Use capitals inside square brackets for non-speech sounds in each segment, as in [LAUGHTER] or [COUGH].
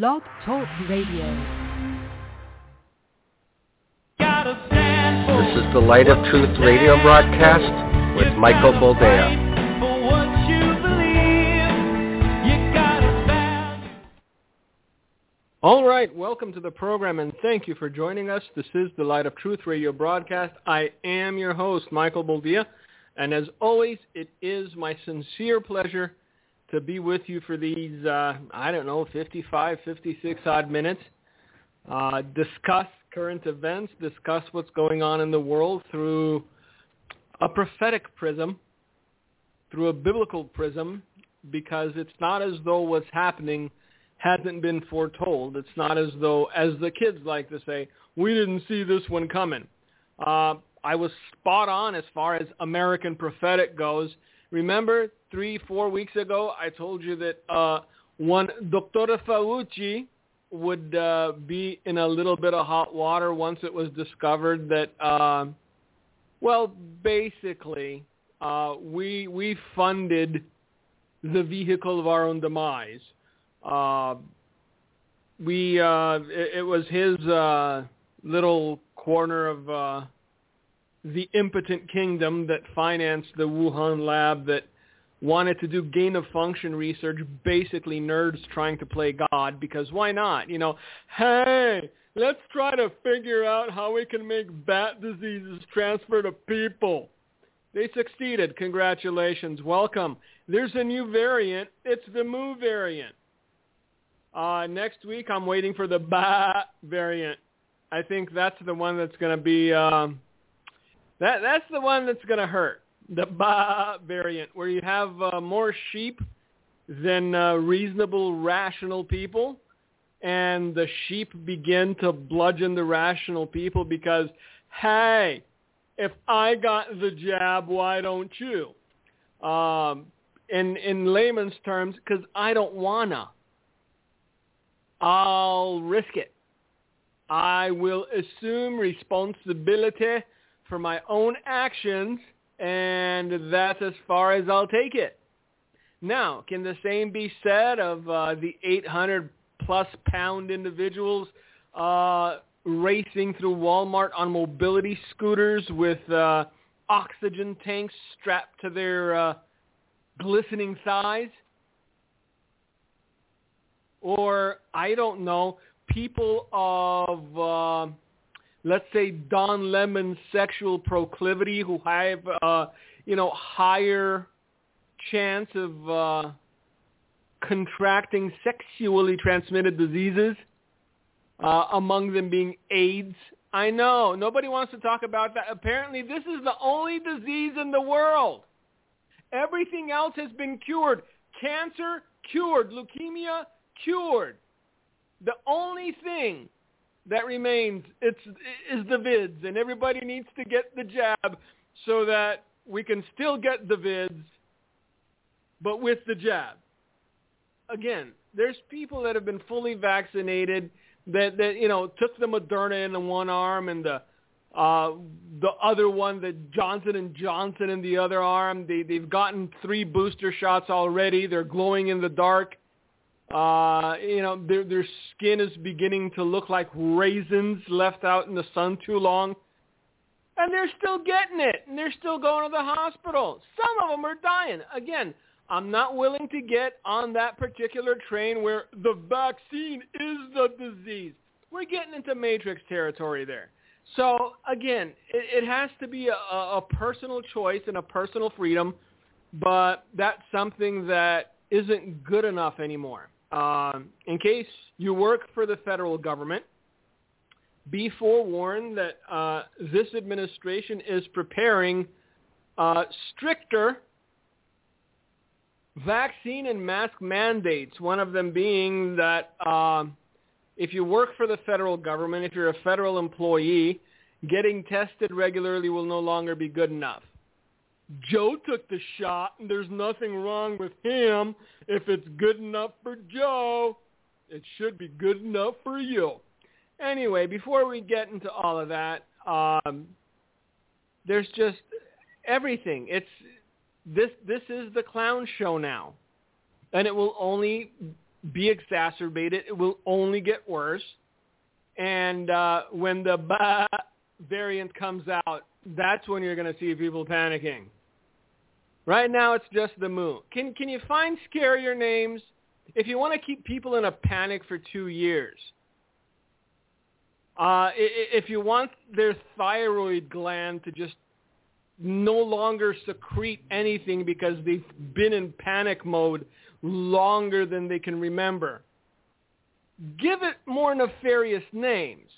Blog Talk Radio. This is the Light of Truth radio broadcast with Michael Boldea. All right, welcome to the program and thank you for joining us. This is the Light of Truth radio broadcast. I am your host, Michael Boldea, and as always, it is my sincere pleasure to be with you for these, uh, I don't know, 55, 56 odd minutes. Uh, discuss current events, discuss what's going on in the world through a prophetic prism, through a biblical prism, because it's not as though what's happening – hasn't been foretold. It's not as though, as the kids like to say, we didn't see this one coming. Uh, I was spot on as far as American prophetic goes. Remember three, four weeks ago, I told you that uh, one Dr. Fauci would uh, be in a little bit of hot water once it was discovered that, uh, well, basically, uh, we we funded the vehicle of our own demise. Uh, we uh, it, it was his uh, little corner of uh, the impotent kingdom that financed the Wuhan lab that wanted to do gain of function research, basically nerds trying to play God because why not? You know, hey, let's try to figure out how we can make bat diseases transfer to people. They succeeded. Congratulations. Welcome. There's a new variant. It's the Mu variant. Uh, next week, I'm waiting for the Ba variant. I think that's the one that's going to be um, that. That's the one that's going to hurt. The Ba variant, where you have uh, more sheep than uh, reasonable, rational people, and the sheep begin to bludgeon the rational people because, hey, if I got the jab, why don't you? Um, in in layman's terms, because I don't wanna. I'll risk it. I will assume responsibility for my own actions, and that's as far as I'll take it. Now, can the same be said of uh, the 800 plus pound individuals uh, racing through Walmart on mobility scooters with uh, oxygen tanks strapped to their uh, glistening thighs? or I don't know, people of, uh, let's say, Don Lemon's sexual proclivity who have, uh, you know, higher chance of uh, contracting sexually transmitted diseases, uh, among them being AIDS. I know. Nobody wants to talk about that. Apparently, this is the only disease in the world. Everything else has been cured. Cancer, cured. Leukemia, cured. The only thing that remains it's, is the vids, and everybody needs to get the jab so that we can still get the vids, but with the jab. Again, there's people that have been fully vaccinated that, that you know took the Moderna in the one arm and the uh, the other one, the Johnson and Johnson in the other arm. They they've gotten three booster shots already. They're glowing in the dark. Uh, you know, their their skin is beginning to look like raisins left out in the sun too long. And they're still getting it, and they're still going to the hospital. Some of them are dying. Again, I'm not willing to get on that particular train where the vaccine is the disease. We're getting into matrix territory there. So again, it, it has to be a, a personal choice and a personal freedom, but that's something that isn't good enough anymore. Um, in case you work for the federal government, be forewarned that uh, this administration is preparing uh, stricter vaccine and mask mandates, one of them being that um, if you work for the federal government, if you're a federal employee, getting tested regularly will no longer be good enough. Joe took the shot and there's nothing wrong with him. If it's good enough for Joe, it should be good enough for you. Anyway, before we get into all of that, um, there's just everything. It's this this is the clown show now. And it will only be exacerbated. It will only get worse. And uh, when the ba variant comes out, that's when you're going to see people panicking. Right now, it's just the moon. Can can you find scarier names? If you want to keep people in a panic for two years, uh, if you want their thyroid gland to just no longer secrete anything because they've been in panic mode longer than they can remember, give it more nefarious names.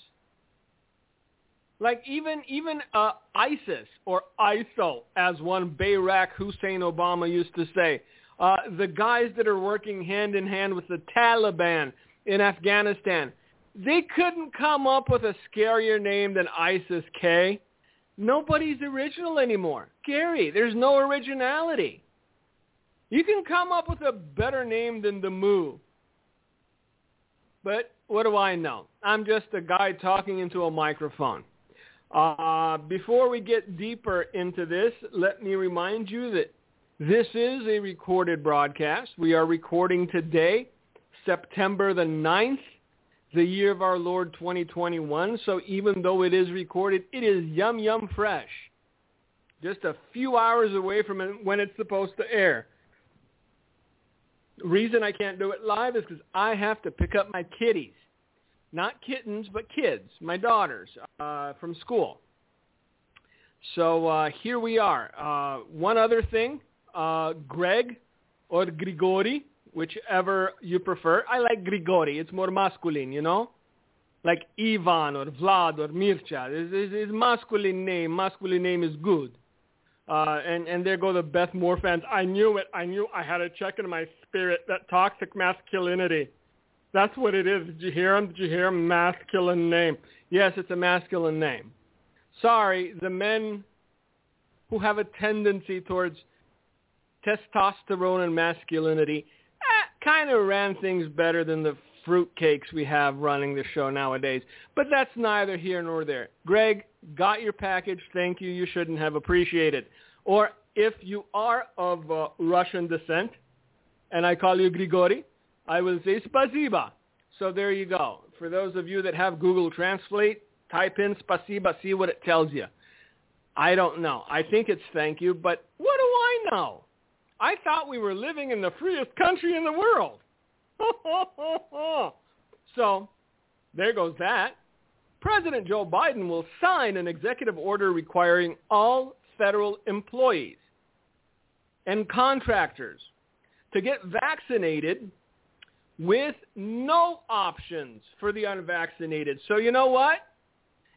Like even even uh, ISIS or ISIL, as one Barack Hussein Obama used to say, uh, the guys that are working hand in hand with the Taliban in Afghanistan, they couldn't come up with a scarier name than ISIS-K. Nobody's original anymore. Gary, there's no originality. You can come up with a better name than the Mu. But what do I know? I'm just a guy talking into a microphone. Uh, before we get deeper into this, let me remind you that this is a recorded broadcast. We are recording today, September the 9th, the year of our Lord 2021. So even though it is recorded, it is yum yum fresh. Just a few hours away from when it's supposed to air. The reason I can't do it live is because I have to pick up my kitties not kittens, but kids, my daughters, uh, from school. So uh, here we are. Uh, one other thing, uh, Greg or Grigori, whichever you prefer. I like Grigori. It's more masculine, you know? Like Ivan or Vlad or Mircea. It's, it's, it's masculine name. Masculine name is good. Uh, and, and there go the Beth Moore fans. I knew it. I knew I had a check in my spirit, that toxic masculinity. That's what it is. Did you hear him? Did you hear him? Masculine name. Yes, it's a masculine name. Sorry, the men who have a tendency towards testosterone and masculinity eh, kind of ran things better than the fruitcakes we have running the show nowadays. But that's neither here nor there. Greg, got your package. Thank you. You shouldn't have appreciated. Or if you are of uh, Russian descent, and I call you Grigori, I will say spasiba. So there you go. For those of you that have Google Translate, type in spasiba, see what it tells you. I don't know. I think it's thank you, but what do I know? I thought we were living in the freest country in the world. [LAUGHS] so there goes that. President Joe Biden will sign an executive order requiring all federal employees and contractors to get vaccinated with no options for the unvaccinated. So you know what?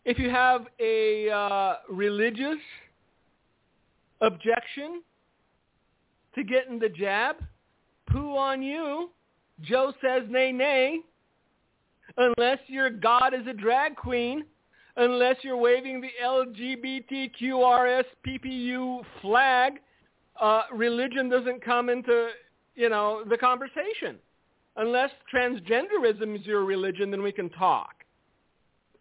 If you have a uh, religious objection to getting the jab, poo on you. Joe says nay, nay. Unless your God is a drag queen, unless you're waving the LGBTQRSPPU flag, uh, religion doesn't come into, you know, the conversation unless transgenderism is your religion, then we can talk.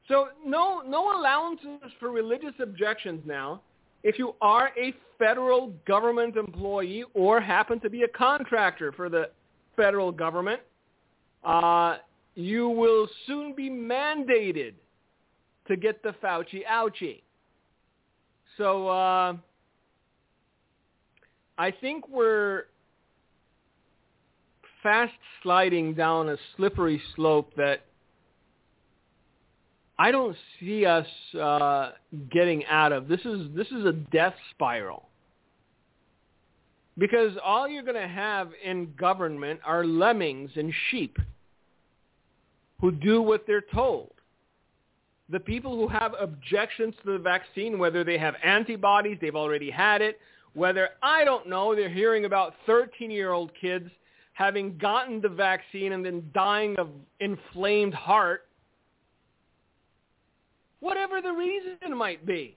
So no, no allowances for religious objections now. If you are a federal government employee or happen to be a contractor for the federal government, uh, you will soon be mandated to get the Fauci ouchie. So uh, I think we're fast sliding down a slippery slope that I don't see us uh, getting out of. This is this is a death spiral. Because all you're going to have in government are lemmings and sheep who do what they're told. The people who have objections to the vaccine, whether they have antibodies, they've already had it, whether, I don't know, they're hearing about 13-year-old kids having gotten the vaccine and then dying of inflamed heart, whatever the reason might be.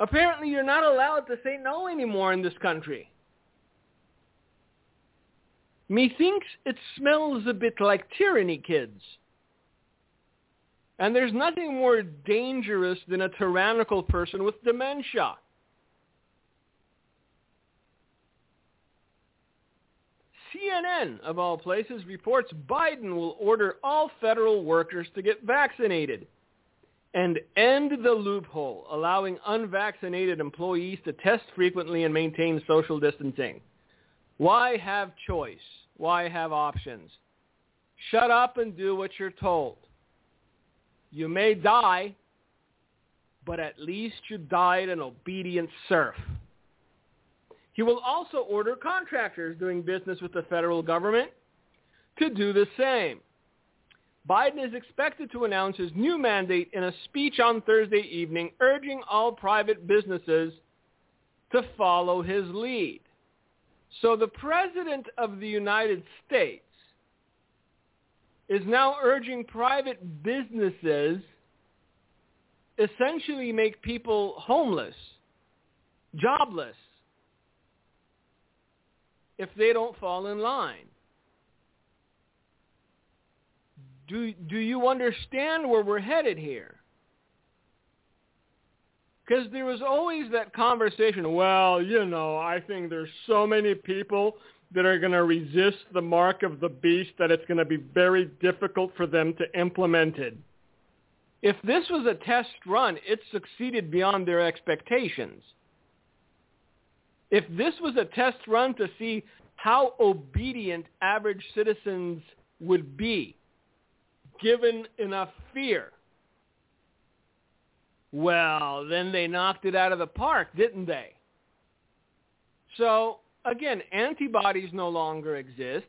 Apparently you're not allowed to say no anymore in this country. Methinks it smells a bit like tyranny, kids. And there's nothing more dangerous than a tyrannical person with dementia. CNN, of all places, reports Biden will order all federal workers to get vaccinated and end the loophole allowing unvaccinated employees to test frequently and maintain social distancing. Why have choice? Why have options? Shut up and do what you're told. You may die, but at least you died an obedient serf. He will also order contractors doing business with the federal government to do the same. Biden is expected to announce his new mandate in a speech on Thursday evening, urging all private businesses to follow his lead. So the President of the United States is now urging private businesses essentially make people homeless, jobless, if they don't fall in line. Do, do you understand where we're headed here? Because there was always that conversation, well, you know, I think there's so many people that are going to resist the mark of the beast that it's going to be very difficult for them to implement it. If this was a test run, it succeeded beyond their expectations. If this was a test run to see how obedient average citizens would be, given enough fear, well, then they knocked it out of the park, didn't they? So, again, antibodies no longer exist.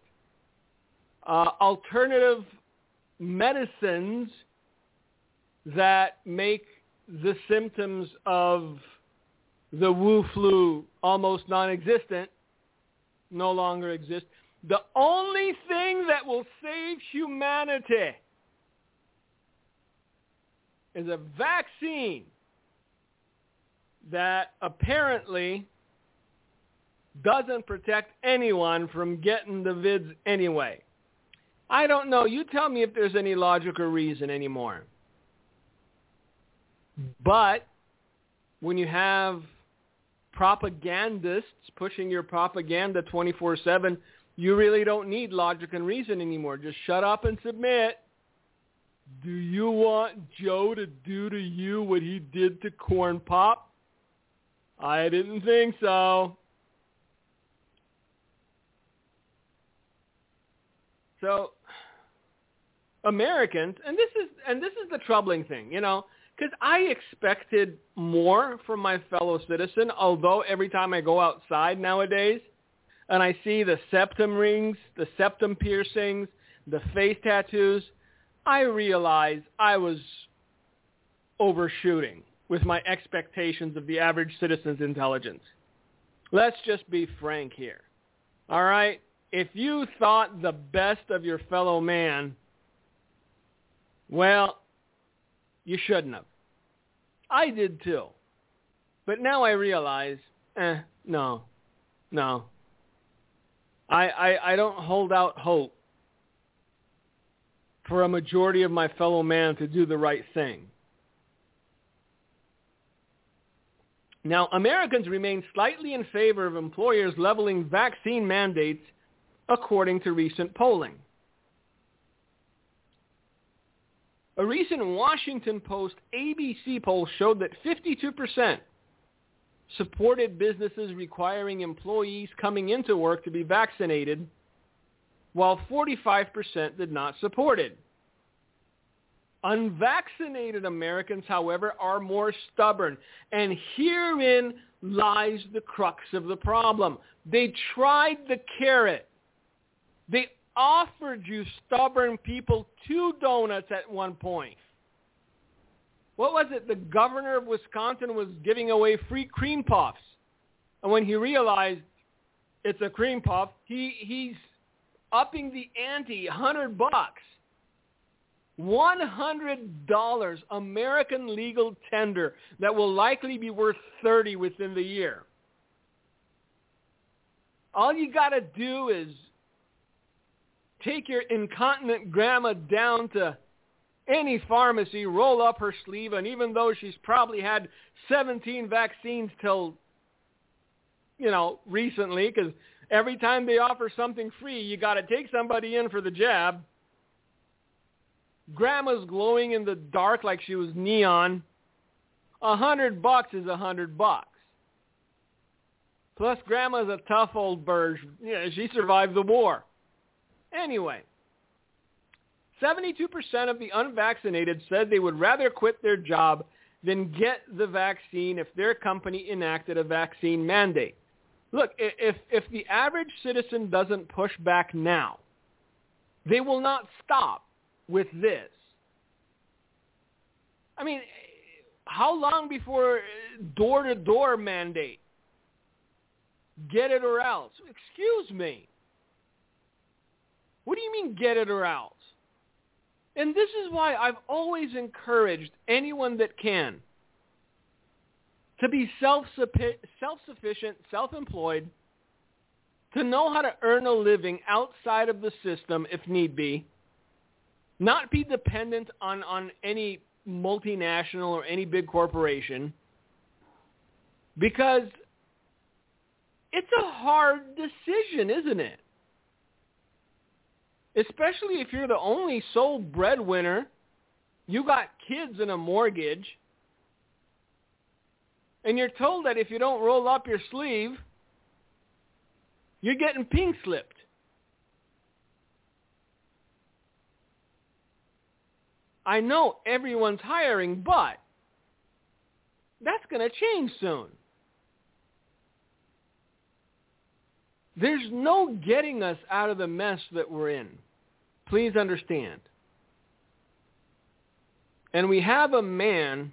Uh, alternative medicines that make the symptoms of the Wu flu almost non-existent no longer exist. The only thing that will save humanity is a vaccine that apparently doesn't protect anyone from getting the vids anyway. I don't know. You tell me if there's any logic or reason anymore. But when you have propagandists pushing your propaganda 24-7, you really don't need logic and reason anymore. Just shut up and submit. Do you want Joe to do to you what he did to Corn Pop? I didn't think so. So Americans, and this is and this is the troubling thing, you know, because I expected more from my fellow citizen. Although every time I go outside nowadays, and I see the septum rings, the septum piercings, the face tattoos, I realize I was overshooting with my expectations of the average citizen's intelligence. Let's just be frank here. All right? If you thought the best of your fellow man, well, you shouldn't have. I did too. But now I realize, eh, no, no. I, I, I don't hold out hope for a majority of my fellow man to do the right thing. Now, Americans remain slightly in favor of employers leveling vaccine mandates according to recent polling. A recent Washington Post ABC poll showed that 52% supported businesses requiring employees coming into work to be vaccinated while 45% did not support it. Unvaccinated Americans, however, are more stubborn. And herein lies the crux of the problem. They tried the carrot. They offered you stubborn people two donuts at one point. What was it? The governor of Wisconsin was giving away free cream puffs. And when he realized it's a cream puff, he, he's upping the ante, hundred bucks. One hundred dollars American legal tender that will likely be worth thirty within the year. All you got to do is take your incontinent grandma down to any pharmacy, roll up her sleeve, and even though she's probably had 17 vaccines till, you know, recently, because Every time they offer something free, you got to take somebody in for the jab. Grandma's glowing in the dark like she was neon. A hundred bucks is a hundred bucks. Plus, Grandma's a tough old bird. Yeah, she survived the war. Anyway, 72% of the unvaccinated said they would rather quit their job than get the vaccine if their company enacted a vaccine mandate. Look, if, if the average citizen doesn't push back now, they will not stop with this. I mean, how long before door-to-door mandate? Get it or else. Excuse me. What do you mean get it or else? And this is why I've always encouraged anyone that can to be self-sufficient, self-employed, to know how to earn a living outside of the system if need be, not be dependent on, on any multinational or any big corporation, because it's a hard decision, isn't it? Especially if you're the only sole breadwinner, you got kids and a mortgage, and you're told that if you don't roll up your sleeve, you're getting pink slipped. I know everyone's hiring, but that's going to change soon. There's no getting us out of the mess that we're in. Please understand. And we have a man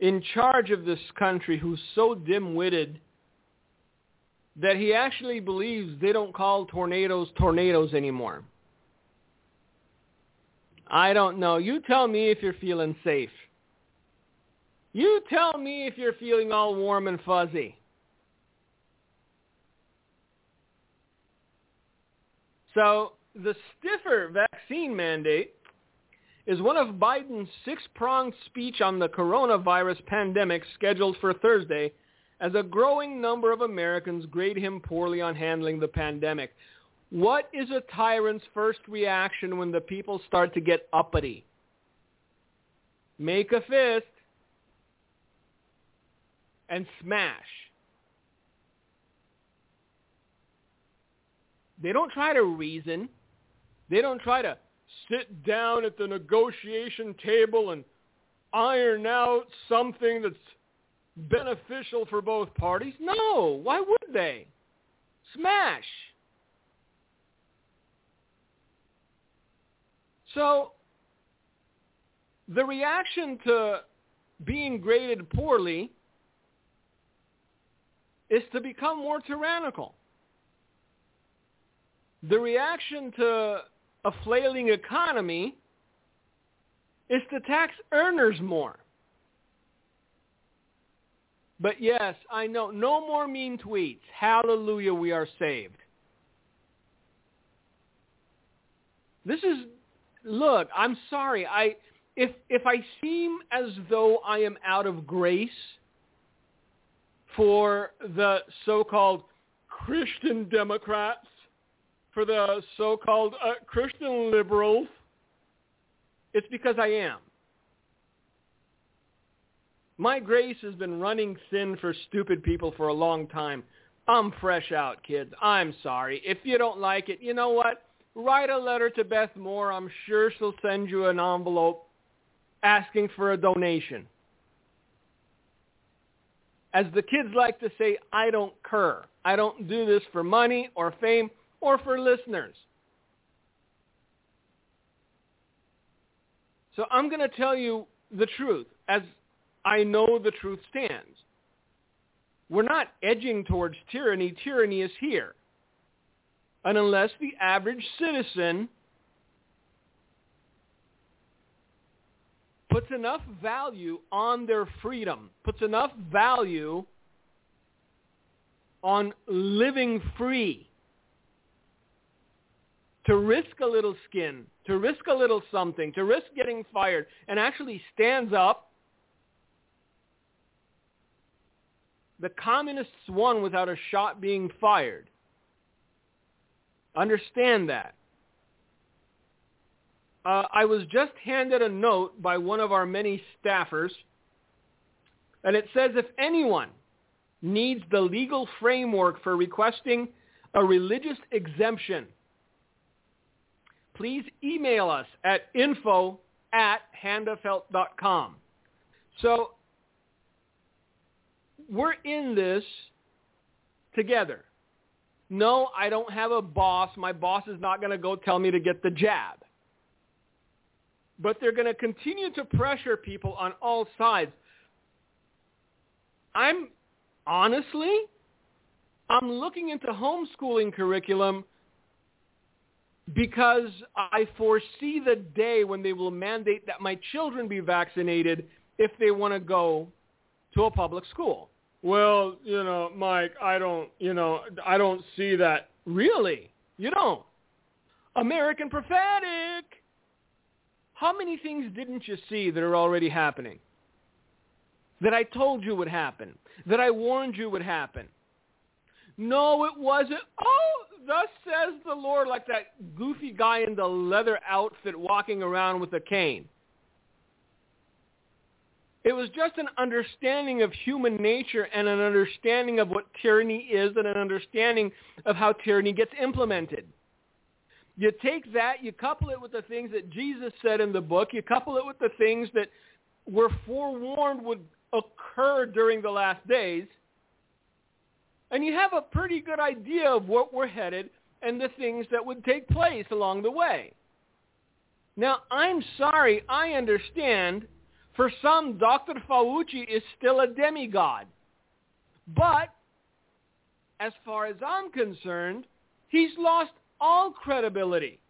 in charge of this country who's so dim-witted that he actually believes they don't call tornadoes tornadoes anymore. I don't know. You tell me if you're feeling safe. You tell me if you're feeling all warm and fuzzy. So the stiffer vaccine mandate is one of Biden's six-pronged speech on the coronavirus pandemic scheduled for Thursday as a growing number of Americans grade him poorly on handling the pandemic. What is a tyrant's first reaction when the people start to get uppity? Make a fist and smash. They don't try to reason. They don't try to sit down at the negotiation table and iron out something that's beneficial for both parties. No, why would they? Smash. So the reaction to being graded poorly is to become more tyrannical the reaction to a flailing economy is to tax earners more. But yes, I know, no more mean tweets. Hallelujah, we are saved. This is, look, I'm sorry. I, if, if I seem as though I am out of grace for the so-called Christian Democrats, for the so-called uh, Christian liberals, it's because I am. My grace has been running thin for stupid people for a long time. I'm fresh out, kids. I'm sorry. If you don't like it, you know what? Write a letter to Beth Moore. I'm sure she'll send you an envelope asking for a donation. As the kids like to say, I don't cur. I don't do this for money or fame or for listeners. So I'm going to tell you the truth as I know the truth stands. We're not edging towards tyranny. Tyranny is here. And unless the average citizen puts enough value on their freedom, puts enough value on living free, to risk a little skin, to risk a little something, to risk getting fired, and actually stands up, The communists won without a shot being fired. Understand that. Uh, I was just handed a note by one of our many staffers, and it says if anyone needs the legal framework for requesting a religious exemption, please email us at info at handofhelp.com. So we're in this together. No, I don't have a boss. My boss is not going to go tell me to get the jab. But they're going to continue to pressure people on all sides. I'm honestly, I'm looking into homeschooling curriculum because I foresee the day when they will mandate that my children be vaccinated if they want to go to a public school. Well, you know, Mike, I don't, you know, I don't see that. Really? You don't? American prophetic. How many things didn't you see that are already happening? That I told you would happen. That I warned you would happen. No, it wasn't. Oh, thus says the Lord, like that goofy guy in the leather outfit walking around with a cane. It was just an understanding of human nature and an understanding of what tyranny is and an understanding of how tyranny gets implemented. You take that, you couple it with the things that Jesus said in the book, you couple it with the things that were forewarned would occur during the last days, and you have a pretty good idea of what we're headed and the things that would take place along the way. Now, I'm sorry, I understand for some, Dr. Fauci is still a demigod. But as far as I'm concerned, he's lost all credibility.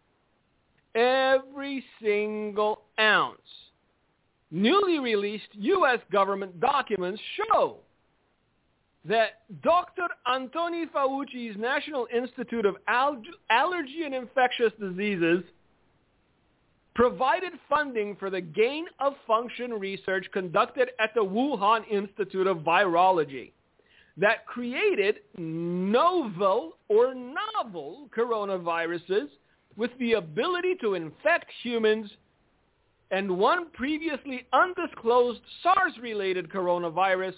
Every single ounce. Newly released U.S. government documents show that Dr. Anthony Fauci's National Institute of Allergy and Infectious Diseases provided funding for the gain of function research conducted at the Wuhan Institute of Virology that created novel or novel coronaviruses with the ability to infect humans and one previously undisclosed SARS-related coronavirus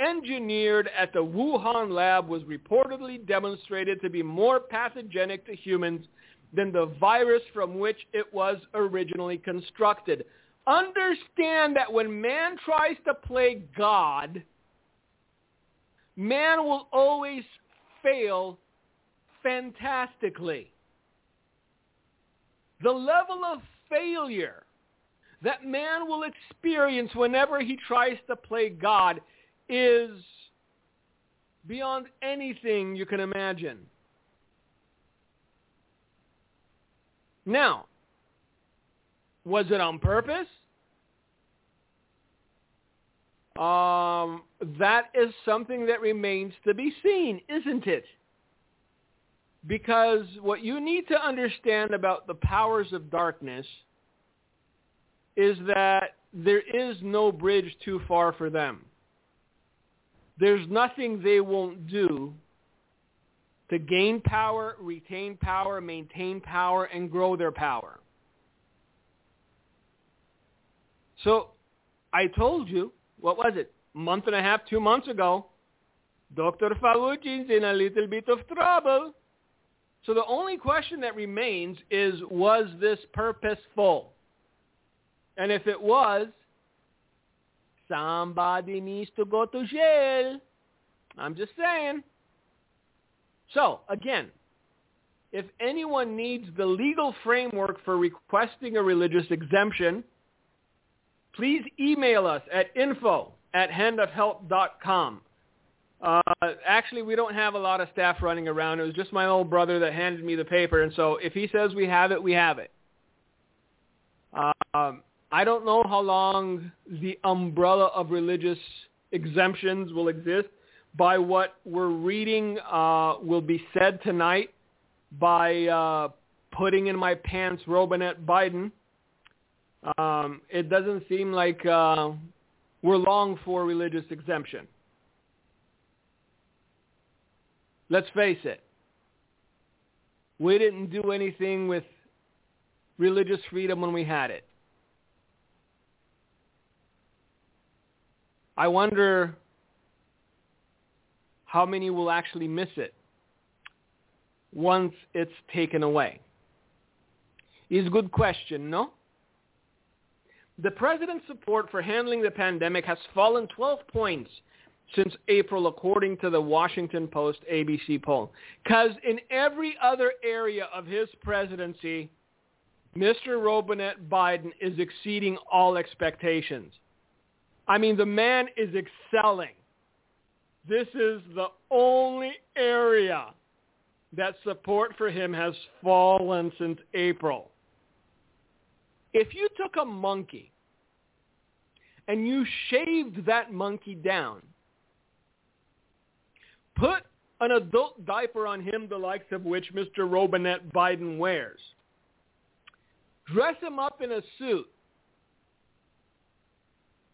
engineered at the Wuhan lab was reportedly demonstrated to be more pathogenic to humans than the virus from which it was originally constructed. Understand that when man tries to play God, man will always fail fantastically. The level of failure that man will experience whenever he tries to play God is beyond anything you can imagine. Now, was it on purpose? Um, that is something that remains to be seen, isn't it? Because what you need to understand about the powers of darkness is that there is no bridge too far for them. There's nothing they won't do to gain power, retain power, maintain power, and grow their power. So I told you, what was it, month and a half, two months ago, Dr. Fauci's in a little bit of trouble. So the only question that remains is, was this purposeful? And if it was, somebody needs to go to jail. I'm just saying. So, again, if anyone needs the legal framework for requesting a religious exemption, please email us at info at handofhelp.com. Uh, actually, we don't have a lot of staff running around. It was just my old brother that handed me the paper, and so if he says we have it, we have it. Um, I don't know how long the umbrella of religious exemptions will exist by what we're reading uh, will be said tonight by uh, putting in my pants Robinette Biden. Um, it doesn't seem like uh, we're long for religious exemption. Let's face it. We didn't do anything with religious freedom when we had it. I wonder how many will actually miss it once it's taken away. Is a good question, no? The president's support for handling the pandemic has fallen 12 points since April, according to the Washington Post ABC poll. Because in every other area of his presidency, Mr. Robinette Biden is exceeding all expectations. I mean, the man is excelling. This is the only area that support for him has fallen since April. If you took a monkey and you shaved that monkey down, put an adult diaper on him the likes of which Mr. Robinette Biden wears, dress him up in a suit,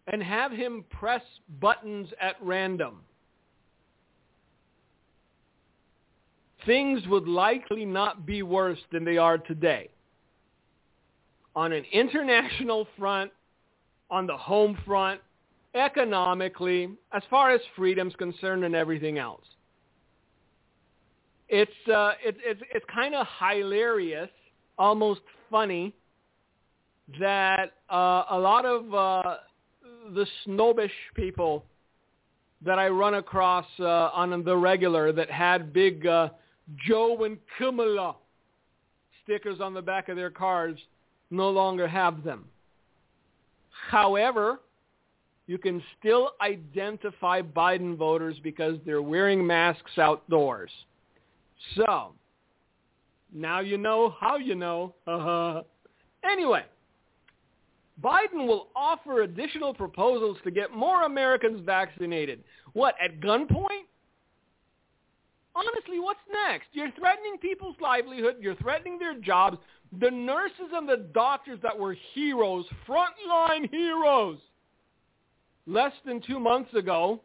and have him press buttons at random, things would likely not be worse than they are today. On an international front, on the home front, economically, as far as freedom's concerned and everything else. It's, uh, it, it's, it's kind of hilarious, almost funny, that uh, a lot of uh, the snobbish people that I run across uh, on the regular that had big uh, Joe and Kamala stickers on the back of their cars no longer have them. However, you can still identify Biden voters because they're wearing masks outdoors. So, now you know how you know. [LAUGHS] anyway, Biden will offer additional proposals to get more Americans vaccinated. What, at gunpoint? Honestly, what's next? You're threatening people's livelihood. You're threatening their jobs. The nurses and the doctors that were heroes, frontline heroes, less than two months ago,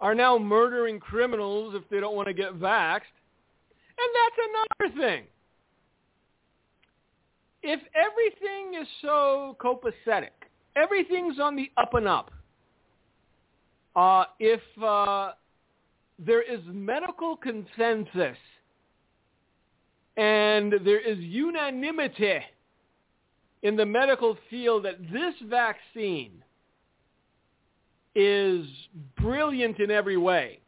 are now murdering criminals if they don't want to get vaxxed. And that's another thing if everything is so copacetic, everything's on the up and up, uh, if uh, there is medical consensus and there is unanimity in the medical field that this vaccine is brilliant in every way,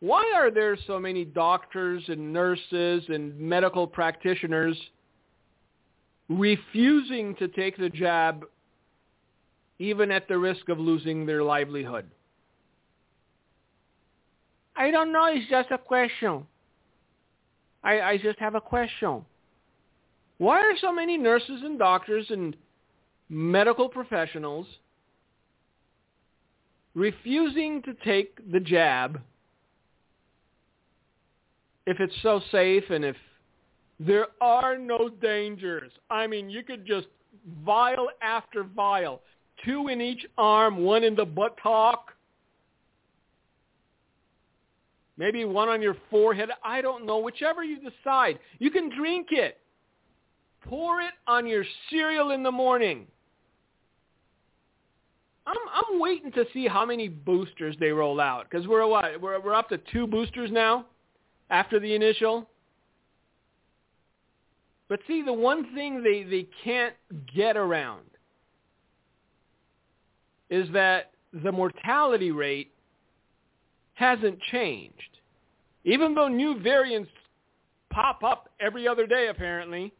why are there so many doctors and nurses and medical practitioners – refusing to take the jab even at the risk of losing their livelihood? I don't know. It's just a question. I, I just have a question. Why are so many nurses and doctors and medical professionals refusing to take the jab if it's so safe and if there are no dangers. I mean, you could just vial after vial, two in each arm, one in the buttock, maybe one on your forehead. I don't know. Whichever you decide. You can drink it. Pour it on your cereal in the morning. I'm I'm waiting to see how many boosters they roll out because we're what we're we're up to two boosters now after the initial. But see, the one thing they, they can't get around is that the mortality rate hasn't changed. Even though new variants pop up every other day, apparently.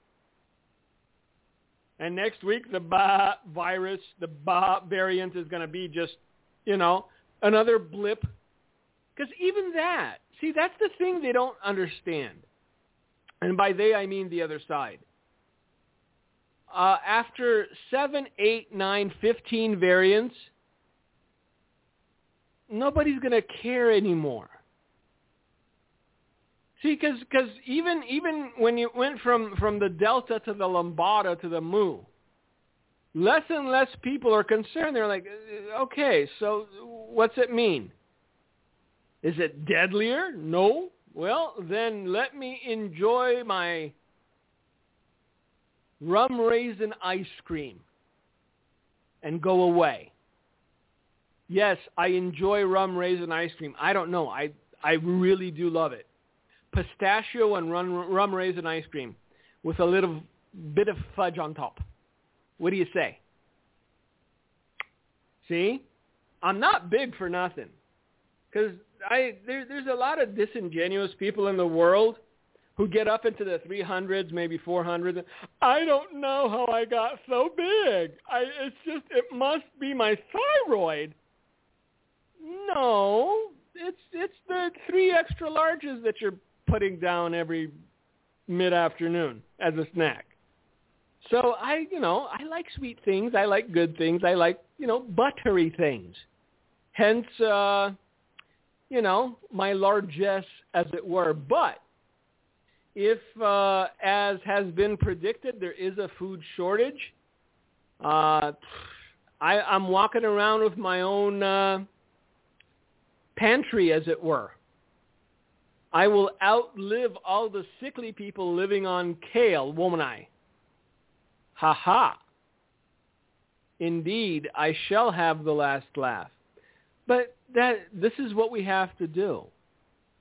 And next week, the Ba virus, the Ba variant is going to be just, you know, another blip. Because even that, see, that's the thing they don't understand. And by they, I mean the other side. Uh, after 7, 8, 9, 15 variants, nobody's going to care anymore. See, because cause even even when you went from, from the Delta to the Lambda to the Mu, less and less people are concerned. They're like, uh, okay, so what's it mean? Is it deadlier? No. Well, then let me enjoy my rum raisin ice cream and go away. Yes, I enjoy rum raisin ice cream. I don't know. I I really do love it. Pistachio and rum, rum raisin ice cream with a little bit of fudge on top. What do you say? See? I'm not big for nothing. Cuz I there, there's a lot of disingenuous people in the world who get up into the 300s, maybe 400s. I don't know how I got so big. I it's just it must be my thyroid. No, it's it's the three extra larges that you're putting down every mid-afternoon as a snack. So I, you know, I like sweet things. I like good things. I like, you know, buttery things. Hence, uh, you know, my largesse, as it were. But if, uh, as has been predicted, there is a food shortage, uh, I, I'm walking around with my own uh, pantry, as it were. I will outlive all the sickly people living on kale, woman I. Ha ha. Indeed, I shall have the last laugh. But that this is what we have to do.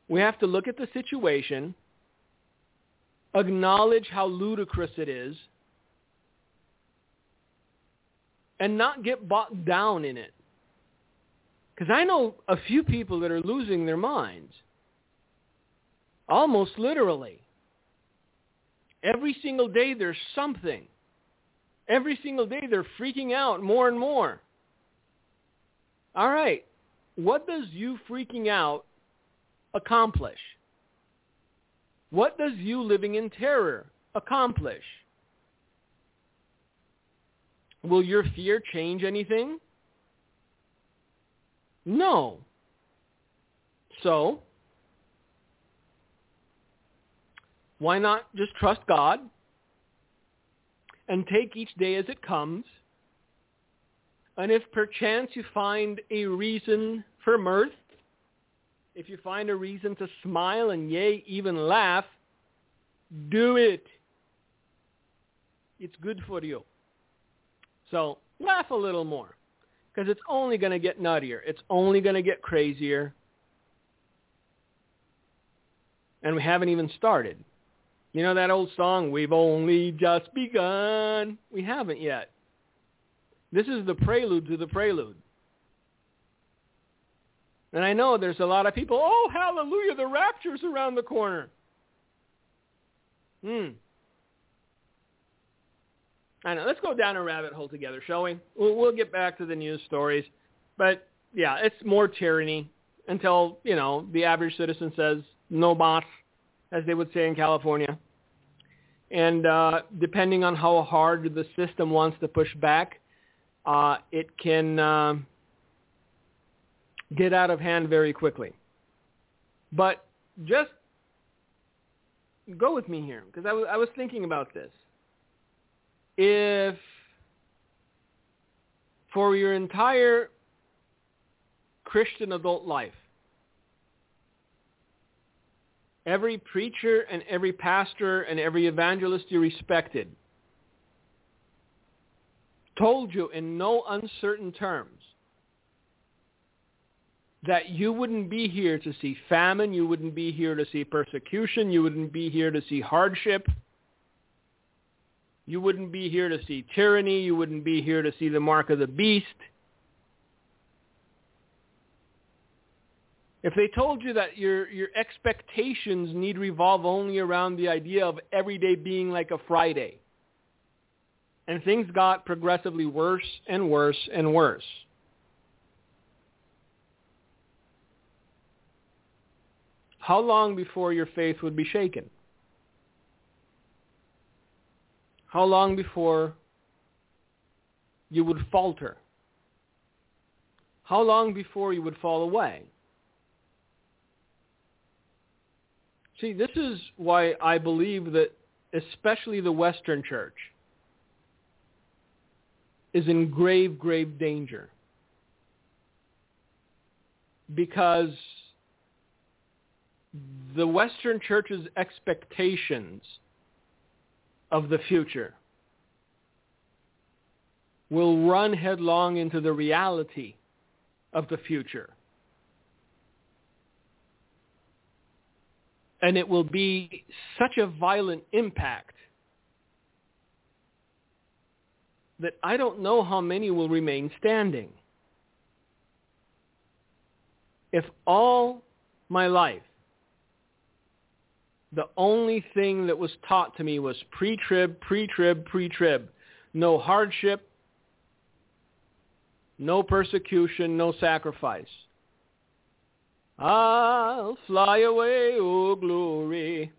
We have to look at the situation, acknowledge how ludicrous it is, and not get bogged down in it. Because I know a few people that are losing their minds. Almost literally. Every single day there's something. Every single day they're freaking out more and more. All right. What does you freaking out accomplish? What does you living in terror accomplish? Will your fear change anything? No. So, why not just trust God and take each day as it comes? And if perchance you find a reason for mirth, if you find a reason to smile and yea, even laugh, do it. It's good for you. So laugh a little more because it's only going to get nuttier. It's only going to get crazier. And we haven't even started. You know that old song, We've Only Just Begun? We haven't yet. This is the prelude to the prelude. And I know there's a lot of people, oh, hallelujah, the rapture's around the corner. Hmm. I know. Let's go down a rabbit hole together, shall we? We'll, we'll get back to the news stories. But, yeah, it's more tyranny until, you know, the average citizen says, no boss, as they would say in California. And uh, depending on how hard the system wants to push back, uh, it can uh, get out of hand very quickly. But just go with me here because I, w- I was thinking about this. If for your entire Christian adult life, every preacher and every pastor and every evangelist you respected told you in no uncertain terms that you wouldn't be here to see famine, you wouldn't be here to see persecution, you wouldn't be here to see hardship, you wouldn't be here to see tyranny, you wouldn't be here to see the mark of the beast. If they told you that your, your expectations need revolve only around the idea of every day being like a Friday, and things got progressively worse and worse and worse. How long before your faith would be shaken? How long before you would falter? How long before you would fall away? See, this is why I believe that especially the Western church is in grave, grave danger. Because the Western Church's expectations of the future will run headlong into the reality of the future. And it will be such a violent impact that I don't know how many will remain standing. If all my life the only thing that was taught to me was pre-trib, pre-trib, pre-trib. No hardship, no persecution, no sacrifice. I'll fly away, oh glory.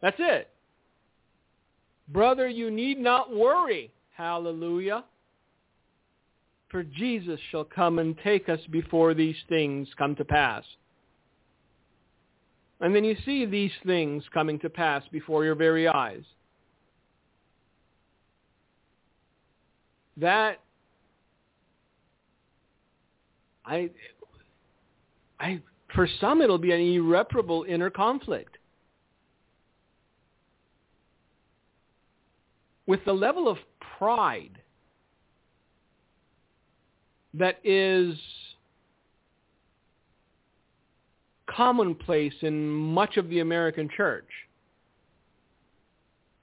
That's it. Brother, you need not worry. Hallelujah. For Jesus shall come and take us before these things come to pass. And then you see these things coming to pass before your very eyes. That I I for some it'll be an irreparable inner conflict. With the level of pride that is commonplace in much of the American church.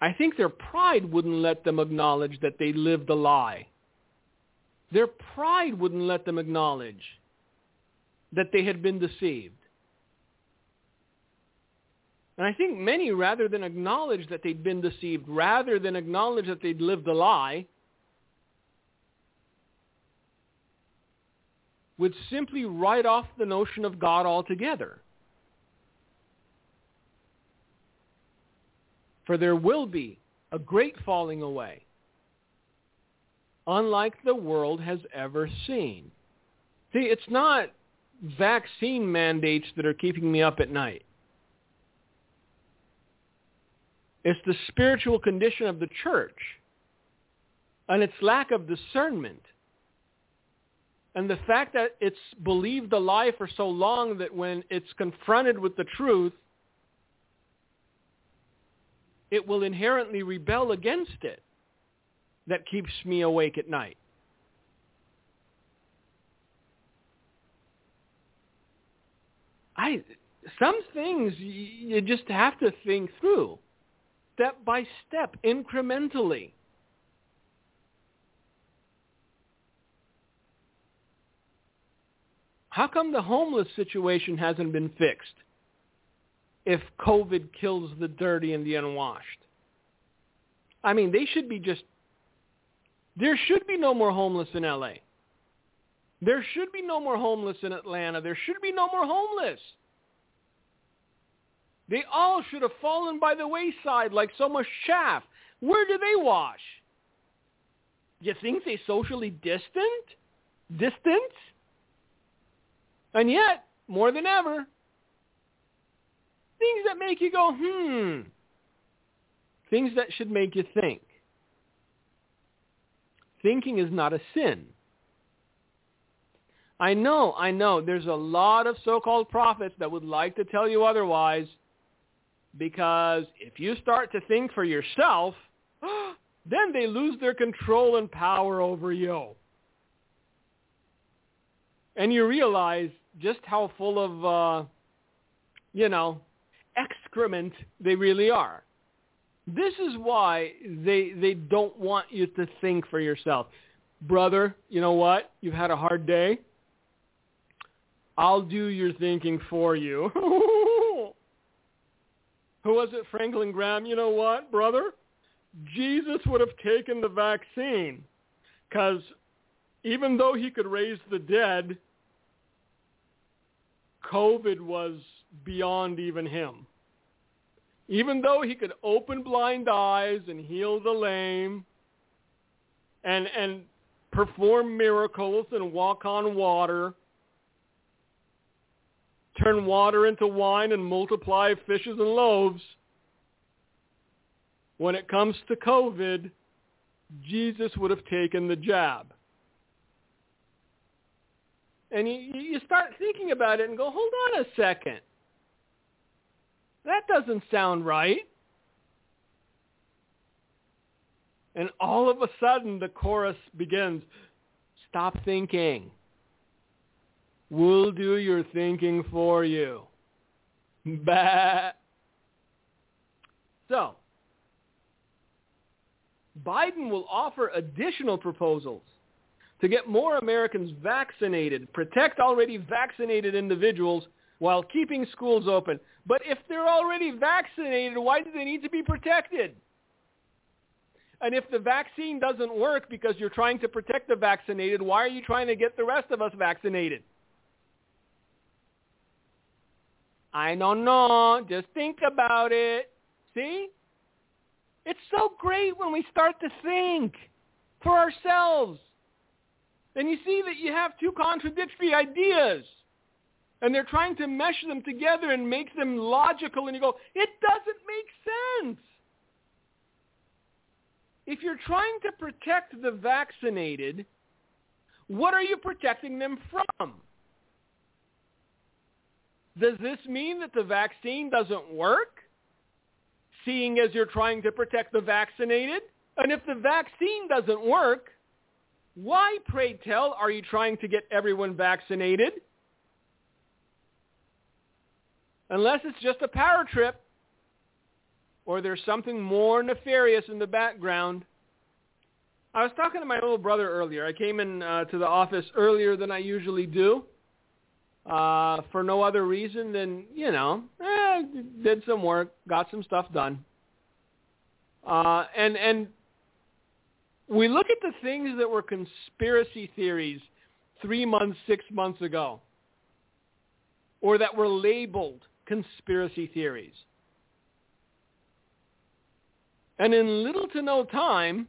I think their pride wouldn't let them acknowledge that they lived a lie. Their pride wouldn't let them acknowledge that they had been deceived. And I think many, rather than acknowledge that they'd been deceived, rather than acknowledge that they'd lived a lie, would simply write off the notion of God altogether. For there will be a great falling away, unlike the world has ever seen. See, it's not vaccine mandates that are keeping me up at night. It's the spiritual condition of the church and its lack of discernment and the fact that it's believed a lie for so long that when it's confronted with the truth, it will inherently rebel against it that keeps me awake at night. I some things you just have to think through step by step incrementally How come the homeless situation hasn't been fixed if COVID kills the dirty and the unwashed? I mean, they should be just, there should be no more homeless in LA. There should be no more homeless in Atlanta. There should be no more homeless. They all should have fallen by the wayside like so much chaff. Where do they wash? You think they socially distant? Distant? And yet, more than ever, things that make you go, hmm, things that should make you think. Thinking is not a sin. I know, I know, there's a lot of so-called prophets that would like to tell you otherwise because if you start to think for yourself, [GASPS] then they lose their control and power over you. And you realize just how full of, uh, you know, excrement they really are. This is why they they don't want you to think for yourself. Brother, you know what? You've had a hard day. I'll do your thinking for you. [LAUGHS] Who was it? Franklin Graham. You know what, brother? Jesus would have taken the vaccine because even though he could raise the dead, COVID was beyond even him. Even though he could open blind eyes and heal the lame and, and perform miracles and walk on water, turn water into wine and multiply fishes and loaves, when it comes to COVID, Jesus would have taken the jab. And you, you start thinking about it and go, hold on a second. That doesn't sound right. And all of a sudden the chorus begins, stop thinking. We'll do your thinking for you. Bah. So, Biden will offer additional proposals to get more Americans vaccinated, protect already vaccinated individuals while keeping schools open. But if they're already vaccinated, why do they need to be protected? And if the vaccine doesn't work because you're trying to protect the vaccinated, why are you trying to get the rest of us vaccinated? I don't know. Just think about it. See? It's so great when we start to think for ourselves. And you see that you have two contradictory ideas. And they're trying to mesh them together and make them logical. And you go, it doesn't make sense. If you're trying to protect the vaccinated, what are you protecting them from? Does this mean that the vaccine doesn't work? Seeing as you're trying to protect the vaccinated? And if the vaccine doesn't work, why, pray tell, are you trying to get everyone vaccinated? Unless it's just a power trip or there's something more nefarious in the background. I was talking to my little brother earlier. I came in uh, to the office earlier than I usually do uh, for no other reason than, you know, eh, did some work, got some stuff done. Uh, and, and we look at the things that were conspiracy theories three months, six months ago, or that were labeled conspiracy theories. And in little to no time,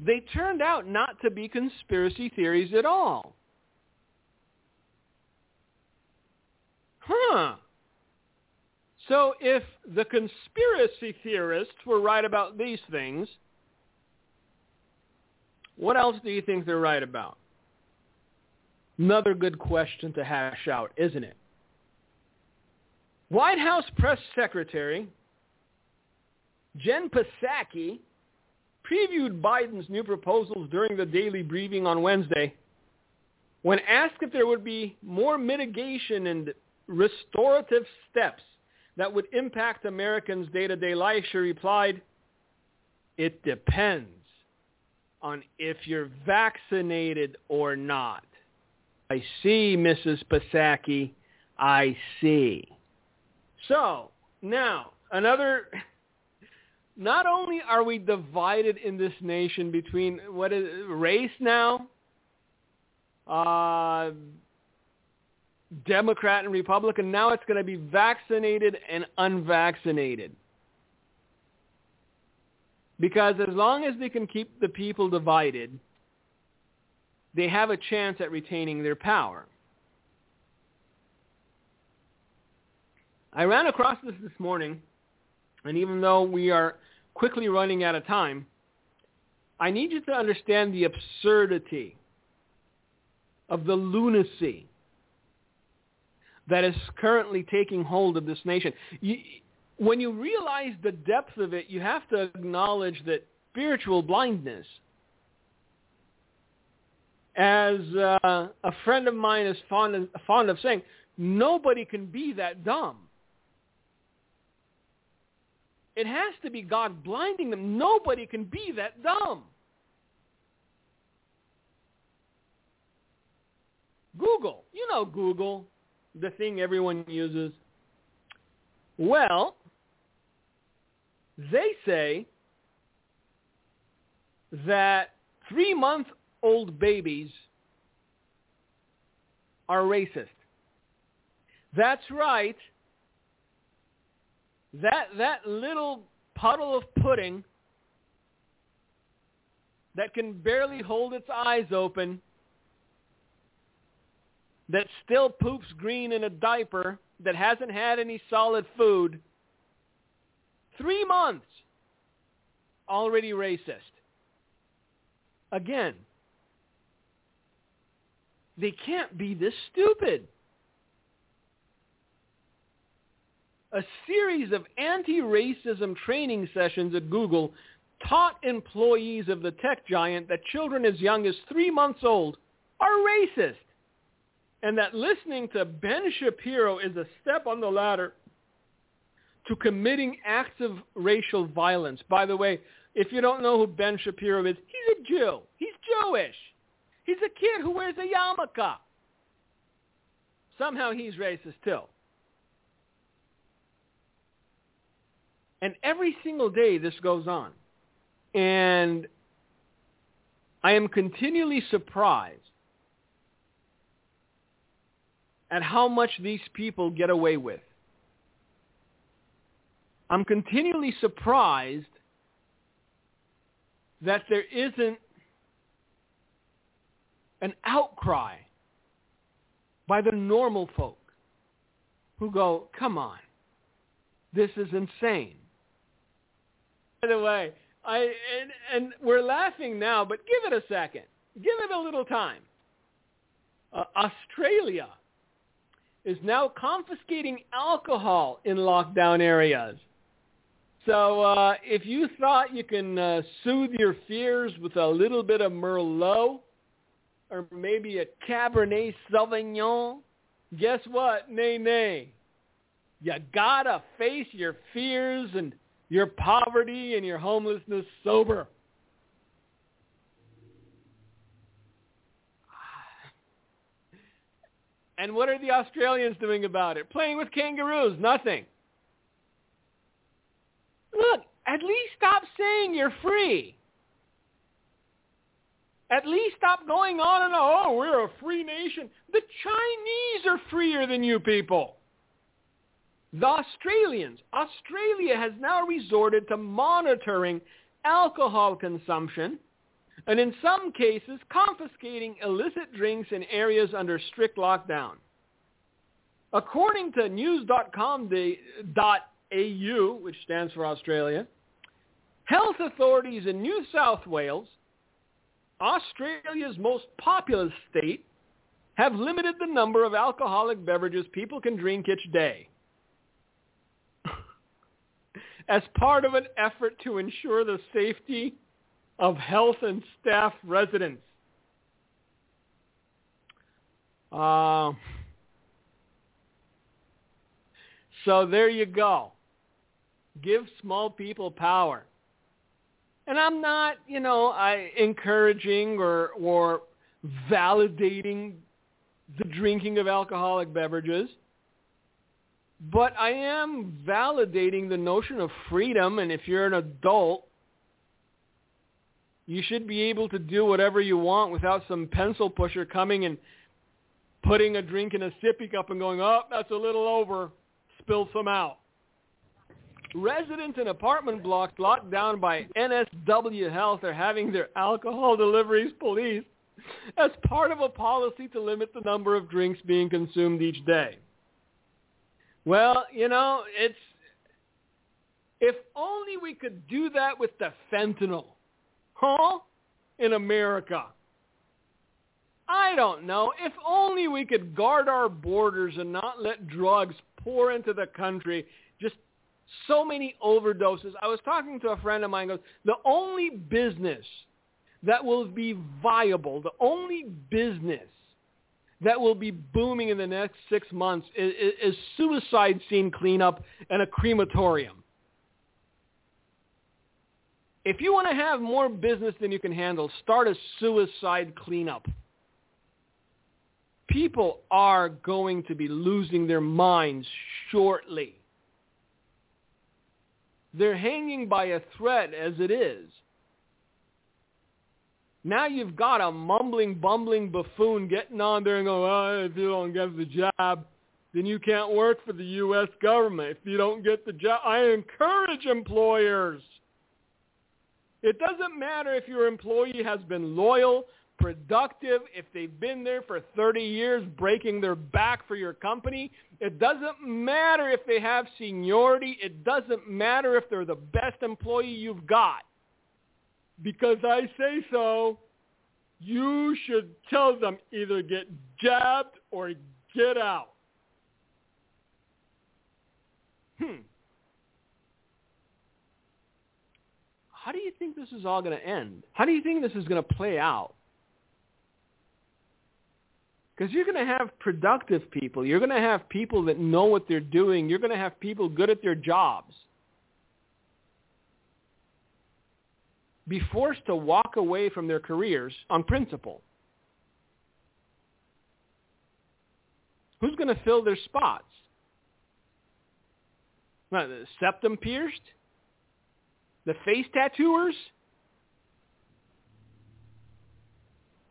they turned out not to be conspiracy theories at all. Huh. So if the conspiracy theorists were right about these things, what else do you think they're right about? Another good question to hash out, isn't it? White House Press Secretary Jen Psaki previewed Biden's new proposals during the daily briefing on Wednesday. When asked if there would be more mitigation and restorative steps that would impact Americans' day-to-day life, she replied, it depends on if you're vaccinated or not. I see, Mrs. Psaki. I see. So, now, another... Not only are we divided in this nation between what is race now, uh, Democrat and Republican. Now it's going to be vaccinated and unvaccinated. Because as long as they can keep the people divided, they have a chance at retaining their power. I ran across this this morning, and even though we are quickly running out of time, I need you to understand the absurdity of the lunacy that is currently taking hold of this nation. You, when you realize the depth of it, you have to acknowledge that spiritual blindness, as uh, a friend of mine is fond of, fond of saying, nobody can be that dumb. It has to be God blinding them. Nobody can be that dumb. Google. You know Google the thing everyone uses? Well, they say that three-month-old babies are racist. That's right. That, that little puddle of pudding that can barely hold its eyes open that still poops green in a diaper that hasn't had any solid food, three months, already racist. Again, they can't be this stupid. a series of anti-racism training sessions at Google taught employees of the tech giant that children as young as three months old are racist and that listening to Ben Shapiro is a step on the ladder to committing acts of racial violence. By the way, if you don't know who Ben Shapiro is, he's a Jew. He's Jewish. He's a kid who wears a yarmulke. Somehow he's racist too. And every single day this goes on. And I am continually surprised at how much these people get away with. I'm continually surprised that there isn't an outcry by the normal folk who go, come on, this is insane. By the way, I and, and we're laughing now, but give it a second. Give it a little time. Uh, Australia is now confiscating alcohol in lockdown areas. So uh, if you thought you can uh, soothe your fears with a little bit of Merlot or maybe a Cabernet Sauvignon, guess what? Nay, nay. You gotta face your fears and your poverty and your homelessness sober. And what are the Australians doing about it? Playing with kangaroos. Nothing. Look, at least stop saying you're free. At least stop going on and on, oh, we're a free nation. The Chinese are freer than you people. The Australians. Australia has now resorted to monitoring alcohol consumption and in some cases confiscating illicit drinks in areas under strict lockdown. According to news.com.au, which stands for Australia, health authorities in New South Wales, Australia's most populous state, have limited the number of alcoholic beverages people can drink each day [LAUGHS] as part of an effort to ensure the safety of health and staff residents. Uh, so there you go. Give small people power. And I'm not, you know, I encouraging or or validating the drinking of alcoholic beverages. But I am validating the notion of freedom and if you're an adult you should be able to do whatever you want without some pencil pusher coming and putting a drink in a sippy cup and going, oh, that's a little over, spill some out. Residents in apartment blocks locked down by NSW Health are having their alcohol [LAUGHS] deliveries policed as part of a policy to limit the number of drinks being consumed each day. Well, you know, it's if only we could do that with the fentanyl. Huh? In America. I don't know. If only we could guard our borders and not let drugs pour into the country. Just so many overdoses. I was talking to a friend of mine. Goes, the only business that will be viable, the only business that will be booming in the next six months is, is suicide scene cleanup and a crematorium. If you want to have more business than you can handle, start a suicide cleanup. People are going to be losing their minds shortly. They're hanging by a thread as it is. Now you've got a mumbling, bumbling buffoon getting on there and going, oh, if you don't get the job, then you can't work for the U.S. government. If you don't get the job, I encourage employers it doesn't matter if your employee has been loyal, productive, if they've been there for 30 years breaking their back for your company. It doesn't matter if they have seniority. It doesn't matter if they're the best employee you've got. Because I say so, you should tell them either get jabbed or get out. hmm, how do you think this is all going to end? How do you think this is going to play out? Because you're going to have productive people. You're going to have people that know what they're doing. You're going to have people good at their jobs. Be forced to walk away from their careers on principle. Who's going to fill their spots? Septum pierced? The face tattooers?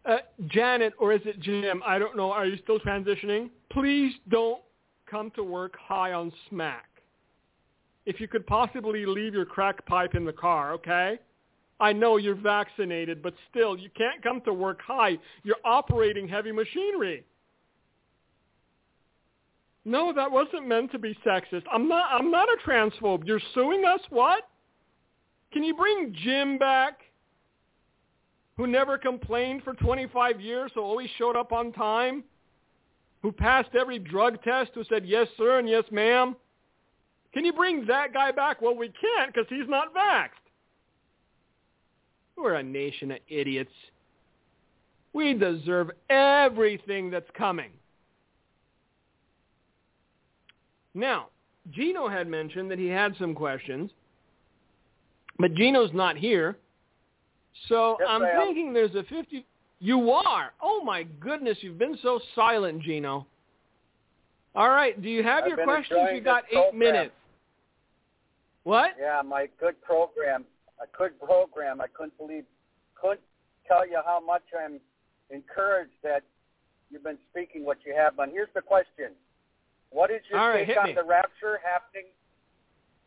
Uh, Janet, or is it Jim? I don't know. Are you still transitioning? Please don't come to work high on smack. If you could possibly leave your crack pipe in the car, okay? I know you're vaccinated, but still, you can't come to work high. You're operating heavy machinery. No, that wasn't meant to be sexist. I'm not I'm not a transphobe. You're suing us? What? Can you bring Jim back? Who never complained for 25 years, so always showed up on time? Who passed every drug test, who said yes sir and yes ma'am? Can you bring that guy back? Well, we can't because he's not vaxxed. We're a nation of idiots. We deserve everything that's coming. Now, Gino had mentioned that he had some questions, but Gino's not here. So yes, I'm thinking there's a 50. You are? Oh my goodness, you've been so silent, Gino. All right, do you have I've your questions? You got eight program. minutes. What? Yeah, my good program. A good program. I couldn't believe, couldn't tell you how much I'm encouraged that you've been speaking what you have. But here's the question. What is your All right, take hit on me. the rapture happening?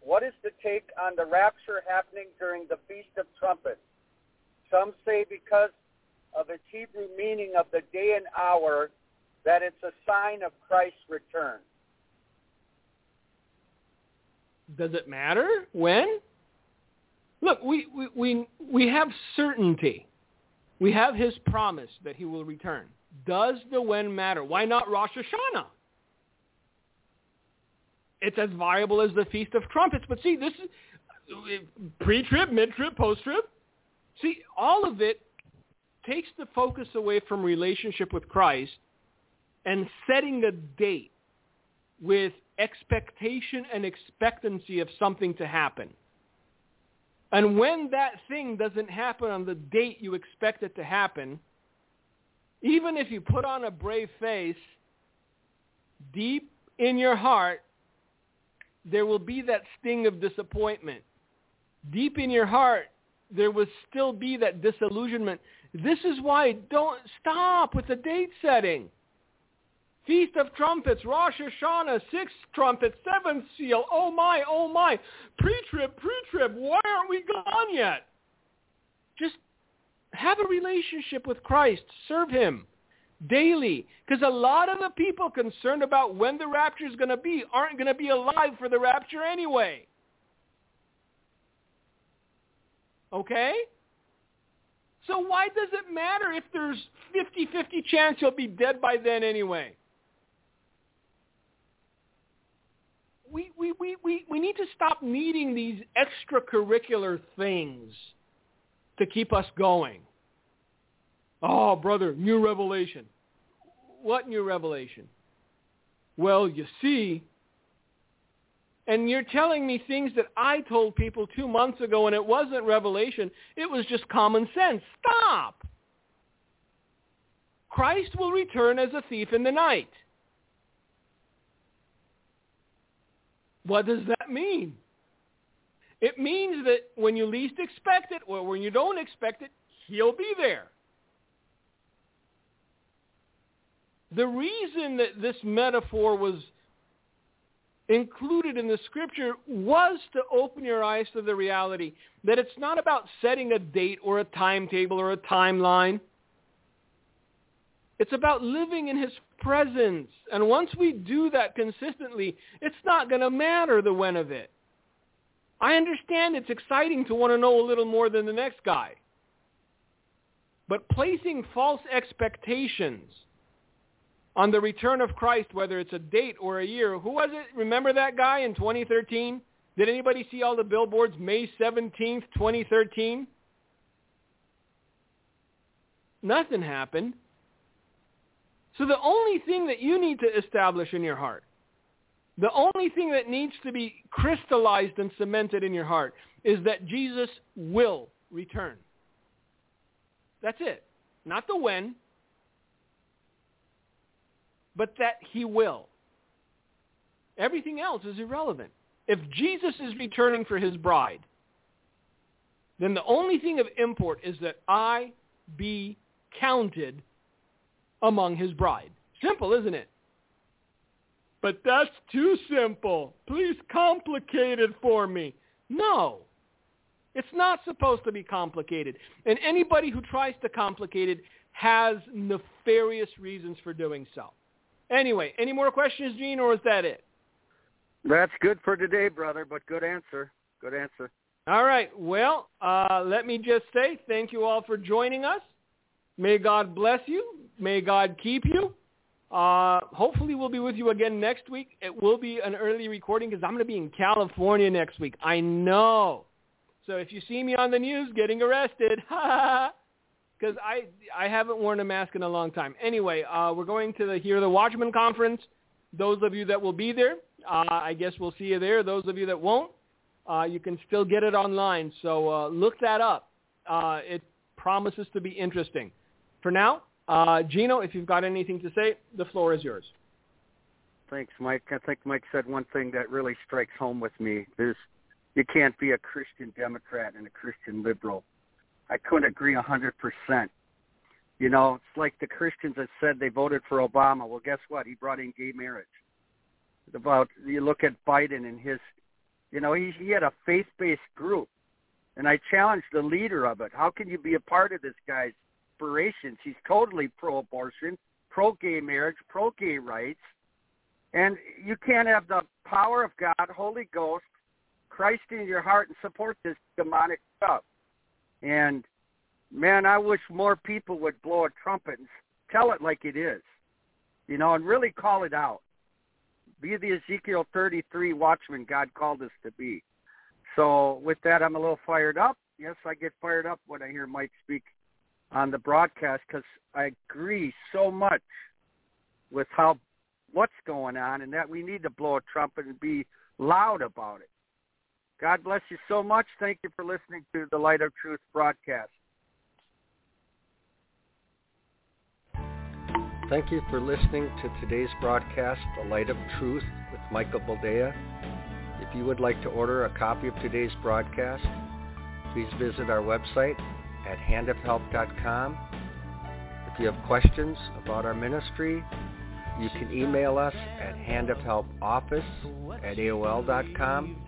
What is the take on the rapture happening during the Feast of Trumpets? Some say because of its Hebrew meaning of the day and hour that it's a sign of Christ's return. Does it matter when? Look, we, we, we, we have certainty. We have his promise that he will return. Does the when matter? Why not Rosh Hashanah? It's as viable as the Feast of Trumpets. But see, this is pre-trib, mid-trib, post-trib. See, all of it takes the focus away from relationship with Christ and setting a date with expectation and expectancy of something to happen. And when that thing doesn't happen on the date you expect it to happen, even if you put on a brave face, deep in your heart, there will be that sting of disappointment. Deep in your heart, there will still be that disillusionment. This is why don't stop with the date setting. Feast of Trumpets, Rosh Hashanah, sixth trumpet, seventh seal. Oh my, oh my. Pre-trib, pre-trib. Why aren't we gone yet? Just have a relationship with Christ. Serve him daily. Because a lot of the people concerned about when the rapture is going to be aren't going to be alive for the rapture anyway. Okay? So why does it matter if there's 50-50 chance you'll be dead by then anyway? We, we, we, we, we need to stop needing these extracurricular things to keep us going. Oh, brother, new revelation. What new revelation? Well, you see, and you're telling me things that I told people two months ago and it wasn't revelation. It was just common sense. Stop. Christ will return as a thief in the night. What does that mean? It means that when you least expect it or when you don't expect it, he'll be there. The reason that this metaphor was included in the scripture was to open your eyes to the reality that it's not about setting a date or a timetable or a timeline. It's about living in his presence. And once we do that consistently, it's not going to matter the when of it. I understand it's exciting to want to know a little more than the next guy. But placing false expectations on the return of Christ, whether it's a date or a year. Who was it? Remember that guy in 2013? Did anybody see all the billboards May 17th, 2013? Nothing happened. So the only thing that you need to establish in your heart, the only thing that needs to be crystallized and cemented in your heart is that Jesus will return. That's it. Not the when, but that he will. Everything else is irrelevant. If Jesus is returning for his bride, then the only thing of import is that I be counted among his bride. Simple, isn't it? But that's too simple. Please complicate it for me. No. It's not supposed to be complicated. And anybody who tries to complicate it has nefarious reasons for doing so. Anyway, any more questions, Gene, or is that it? That's good for today, brother, but good answer. Good answer. All right. Well, uh, let me just say thank you all for joining us. May God bless you. May God keep you. Uh, hopefully we'll be with you again next week. It will be an early recording because I'm going to be in California next week. I know. So if you see me on the news getting arrested, [LAUGHS] because I I haven't worn a mask in a long time. Anyway, uh, we're going to the Hear the Watchman conference. Those of you that will be there, uh, I guess we'll see you there. Those of you that won't, uh, you can still get it online. So uh, look that up. Uh, it promises to be interesting. For now, uh, Gino, if you've got anything to say, the floor is yours. Thanks, Mike. I think Mike said one thing that really strikes home with me. There's you can't be a Christian Democrat and a Christian liberal. I couldn't agree a hundred percent. You know, it's like the Christians that said they voted for Obama. Well, guess what? He brought in gay marriage. About you look at Biden and his, you know, he he had a faith-based group, and I challenged the leader of it. How can you be a part of this guy's aspirations. He's totally pro-abortion, pro-gay marriage, pro-gay rights. And you can't have the power of God, Holy Ghost, Christ in your heart and support this demonic stuff. And man, I wish more people would blow a trumpet and tell it like it is, you know, and really call it out. Be the Ezekiel 33 watchman God called us to be. So with that, I'm a little fired up. Yes, I get fired up when I hear Mike speak on the broadcast because I agree so much with how what's going on and that we need to blow a trumpet and be loud about it. God bless you so much. Thank you for listening to the Light of Truth broadcast. Thank you for listening to today's broadcast, The Light of Truth with Michael Boldea. If you would like to order a copy of today's broadcast, please visit our website at handofhelp.com. If you have questions about our ministry, you can email us at handofhelpoffice at AOL.com